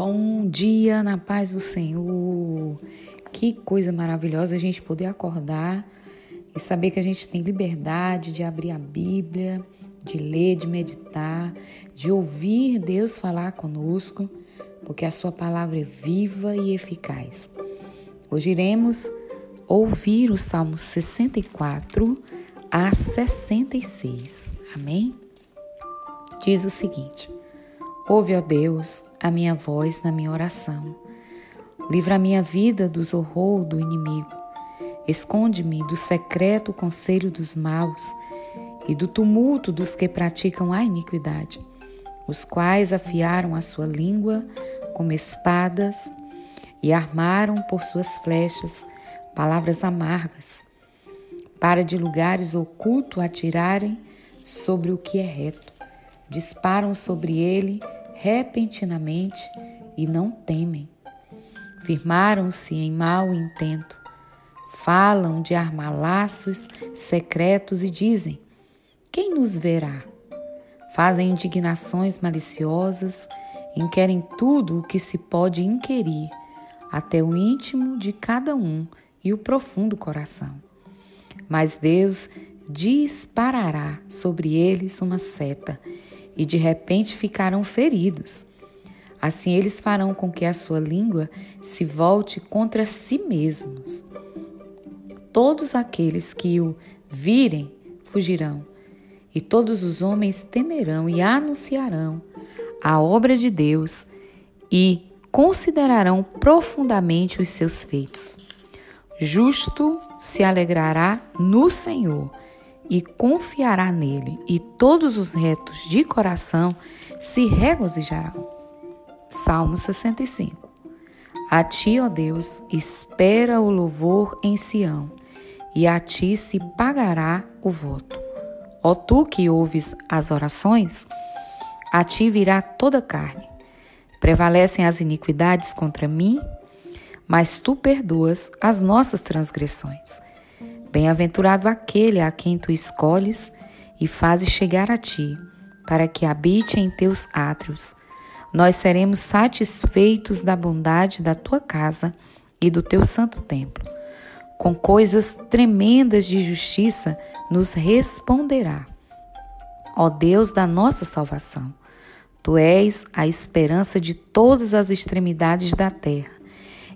Bom dia na paz do Senhor. Que coisa maravilhosa a gente poder acordar e saber que a gente tem liberdade de abrir a Bíblia, de ler, de meditar, de ouvir Deus falar conosco, porque a Sua palavra é viva e eficaz. Hoje iremos ouvir o Salmo 64 a 66. Amém? Diz o seguinte. Ouve, ó Deus, a minha voz na minha oração. Livra a minha vida dos horror do inimigo. Esconde-me do secreto conselho dos maus e do tumulto dos que praticam a iniquidade, os quais afiaram a sua língua como espadas e armaram por suas flechas palavras amargas, para de lugares ocultos atirarem sobre o que é reto. Disparam sobre ele repentinamente e não temem. Firmaram-se em mau intento, falam de armar laços secretos e dizem: Quem nos verá? Fazem indignações maliciosas, inquerem tudo o que se pode inquirir, até o íntimo de cada um e o profundo coração. Mas Deus disparará sobre eles uma seta e de repente ficarão feridos. Assim eles farão com que a sua língua se volte contra si mesmos. Todos aqueles que o virem fugirão, e todos os homens temerão e anunciarão a obra de Deus e considerarão profundamente os seus feitos. Justo se alegrará no Senhor e confiará nele, e todos os retos de coração se regozijarão. Salmo 65 A ti, ó Deus, espera o louvor em Sião, e a ti se pagará o voto. Ó tu que ouves as orações, a ti virá toda carne. Prevalecem as iniquidades contra mim, mas tu perdoas as nossas transgressões. Bem-aventurado aquele a quem tu escolhes e fazes chegar a ti, para que habite em teus átrios. Nós seremos satisfeitos da bondade da tua casa e do teu santo templo. Com coisas tremendas de justiça nos responderá. Ó Deus da nossa salvação, tu és a esperança de todas as extremidades da terra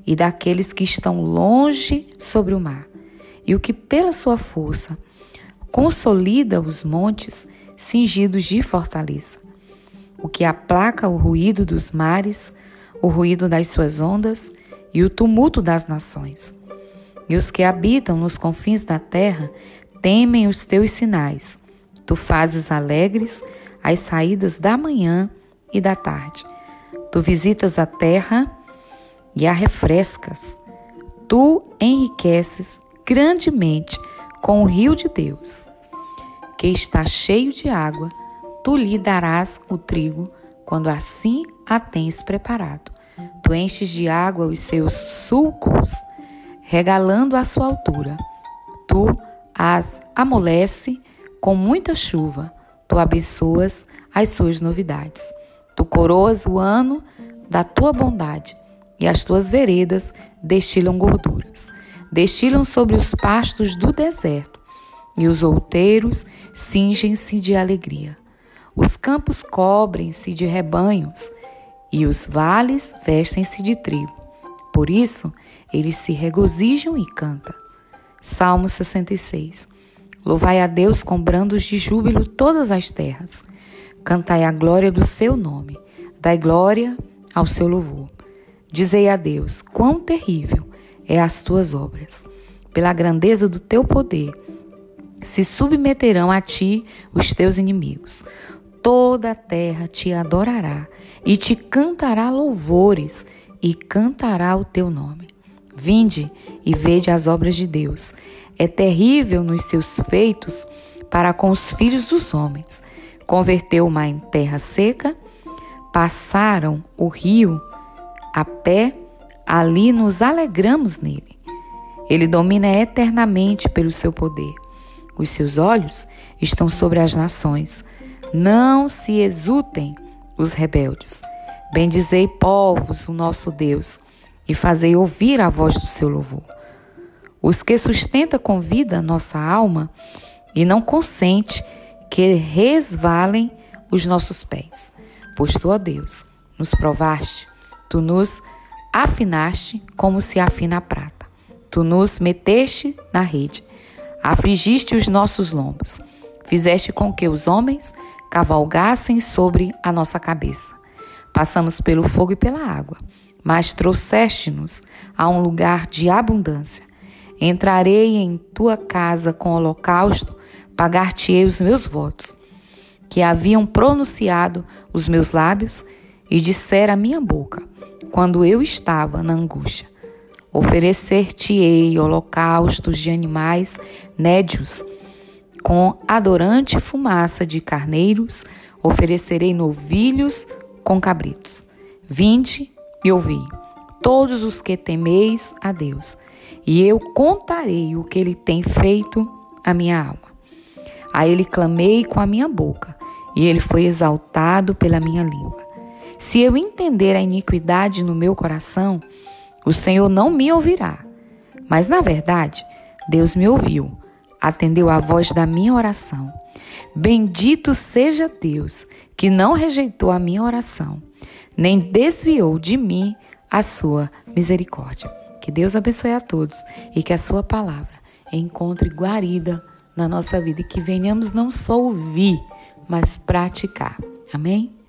e daqueles que estão longe sobre o mar e o que pela sua força consolida os montes cingidos de fortaleza, o que aplaca o ruído dos mares, o ruído das suas ondas e o tumulto das nações. E os que habitam nos confins da terra temem os teus sinais. Tu fazes alegres as saídas da manhã e da tarde. Tu visitas a terra e a refrescas. Tu enriqueces grandemente com o rio de Deus, que está cheio de água, tu lhe darás o trigo quando assim a tens preparado. Tu enches de água os seus sulcos, regalando a sua altura. Tu as amolece com muita chuva, tu abençoas as suas novidades. Tu coroas o ano da tua bondade e as tuas veredas destilam gorduras destilam sobre os pastos do deserto, e os outeiros cingem-se de alegria. Os campos cobrem-se de rebanhos, e os vales vestem-se de trigo. Por isso, eles se regozijam e cantam. Salmo 66. Louvai a Deus com brandos de júbilo todas as terras. Cantai a glória do seu nome. Dai glória ao seu louvor. Dizei a Deus: quão terrível é as tuas obras. Pela grandeza do teu poder, se submeterão a ti os teus inimigos. Toda a terra te adorará e te cantará louvores e cantará o teu nome. Vinde e vede as obras de Deus. É terrível nos seus feitos para com os filhos dos homens. Converteu o mar em terra seca, passaram o rio a pé ali nos alegramos nele. Ele domina eternamente pelo seu poder. Os seus olhos estão sobre as nações. Não se exultem os rebeldes, Bendizei povos o nosso Deus e fazei ouvir a voz do seu louvor. Os que sustenta com vida nossa alma e não consente que resvalem os nossos pés. Pois tu, ó Deus, nos provaste, tu nos afinaste como se afina a prata. Tu nos meteste na rede, afligiste os nossos lombos, fizeste com que os homens cavalgassem sobre a nossa cabeça. Passamos pelo fogo e pela água, mas trouxeste-nos a um lugar de abundância. Entrarei em tua casa com holocausto, pagar-te-ei os meus votos, que haviam pronunciado os meus lábios e dissera a minha boca, quando eu estava na angústia. Oferecer-te-ei holocaustos de animais nédios, com adorante fumaça de carneiros, oferecerei novilhos com cabritos. Vinde e ouvi, todos os que temeis a Deus, e eu contarei o que ele tem feito à minha alma. A ele clamei com a minha boca, e ele foi exaltado pela minha língua. Se eu entender a iniquidade no meu coração, o Senhor não me ouvirá. Mas, na verdade, Deus me ouviu, atendeu a voz da minha oração. Bendito seja Deus, que não rejeitou a minha oração, nem desviou de mim a sua misericórdia. Que Deus abençoe a todos e que a sua palavra encontre guarida na nossa vida e que venhamos não só ouvir, mas praticar. Amém?